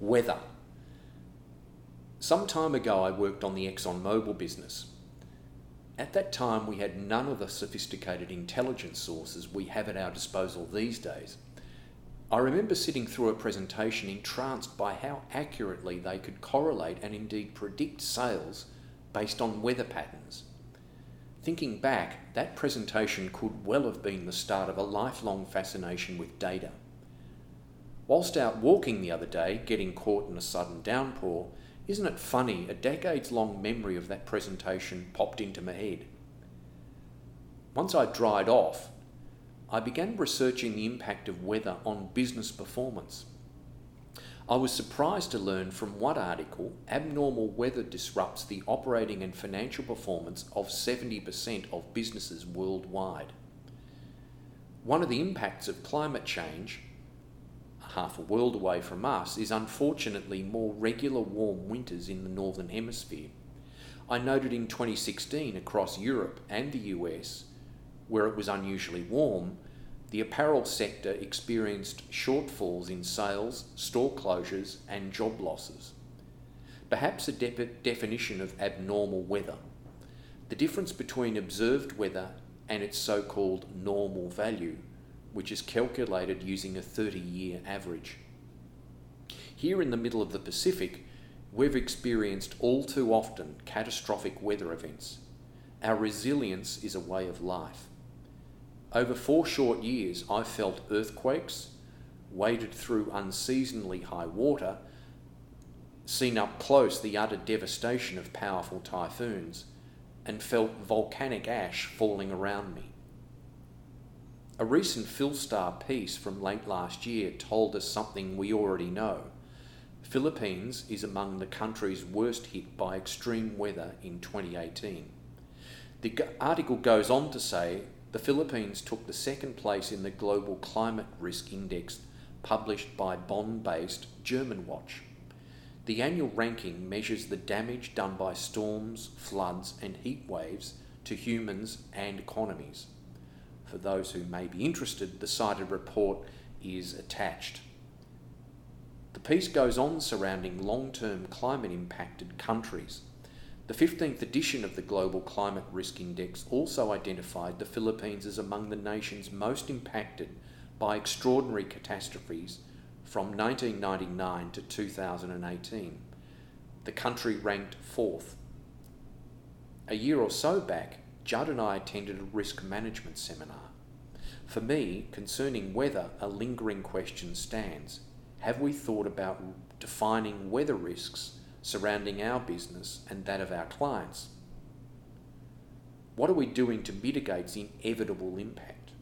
Weather. Some time ago, I worked on the ExxonMobil business. At that time, we had none of the sophisticated intelligence sources we have at our disposal these days. I remember sitting through a presentation entranced by how accurately they could correlate and indeed predict sales based on weather patterns. Thinking back, that presentation could well have been the start of a lifelong fascination with data. Whilst out walking the other day, getting caught in a sudden downpour, isn't it funny a decades long memory of that presentation popped into my head? Once I dried off, I began researching the impact of weather on business performance. I was surprised to learn from one article abnormal weather disrupts the operating and financial performance of 70% of businesses worldwide. One of the impacts of climate change, half a world away from us, is unfortunately more regular warm winters in the Northern Hemisphere. I noted in 2016 across Europe and the US, where it was unusually warm, the apparel sector experienced shortfalls in sales, store closures, and job losses. Perhaps a de- definition of abnormal weather. The difference between observed weather and its so called normal value, which is calculated using a 30 year average. Here in the middle of the Pacific, we've experienced all too often catastrophic weather events. Our resilience is a way of life. Over four short years, I've felt earthquakes, waded through unseasonably high water, seen up close the utter devastation of powerful typhoons, and felt volcanic ash falling around me. A recent Philstar piece from late last year told us something we already know. Philippines is among the countries worst hit by extreme weather in 2018. The article goes on to say the Philippines took the second place in the Global Climate Risk Index published by Bonn based Germanwatch. The annual ranking measures the damage done by storms, floods, and heat waves to humans and economies. For those who may be interested, the cited report is attached. The piece goes on surrounding long term climate impacted countries the 15th edition of the Global Climate Risk Index also identified the Philippines as among the nations most impacted by extraordinary catastrophes from 1999 to 2018. The country ranked fourth. A year or so back, Judd and I attended a risk management seminar. For me, concerning weather, a lingering question stands. Have we thought about defining weather risks surrounding our business and that of our clients. What are we doing to mitigate the inevitable impact?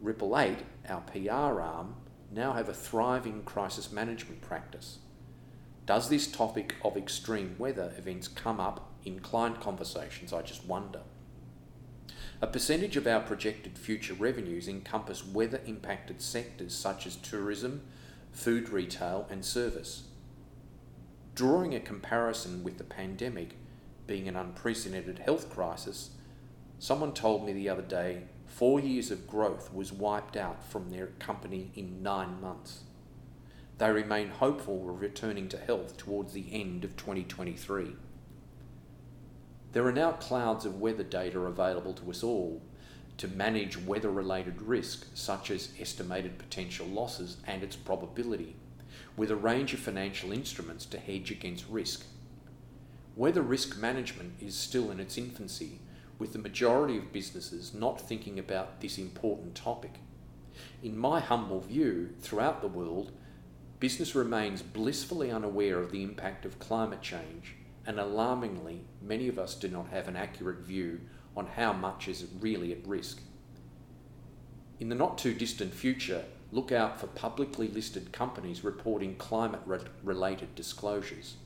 Ripple 8, our PR arm, now have a thriving crisis management practice. Does this topic of extreme weather events come up in client conversations? I just wonder. A percentage of our projected future revenues encompass weather impacted sectors such as tourism, food retail, and service drawing a comparison with the pandemic being an unprecedented health crisis, someone told me the other day four years of growth was wiped out from their company in nine months. They remain hopeful of returning to health towards the end of 2023. There are now clouds of weather data available to us all to manage weather related risk, such as estimated potential losses and its probability with a range of financial instruments to hedge against risk. Weather risk management is still in its infancy, with the majority of businesses not thinking about this important topic. In my humble view, throughout the world, business remains blissfully unaware of the impact of climate change, and alarmingly, many of us do not have an accurate view on how much is really at risk. In the not too distant future, look out for publicly listed companies reporting climate related disclosures.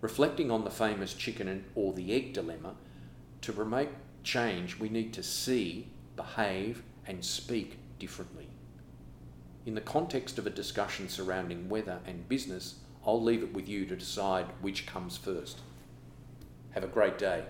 Reflecting on the famous chicken or the egg dilemma, to promote change, we need to see, behave, and speak differently. In the context of a discussion surrounding weather and business, I'll leave it with you to decide which comes first. Have a great day.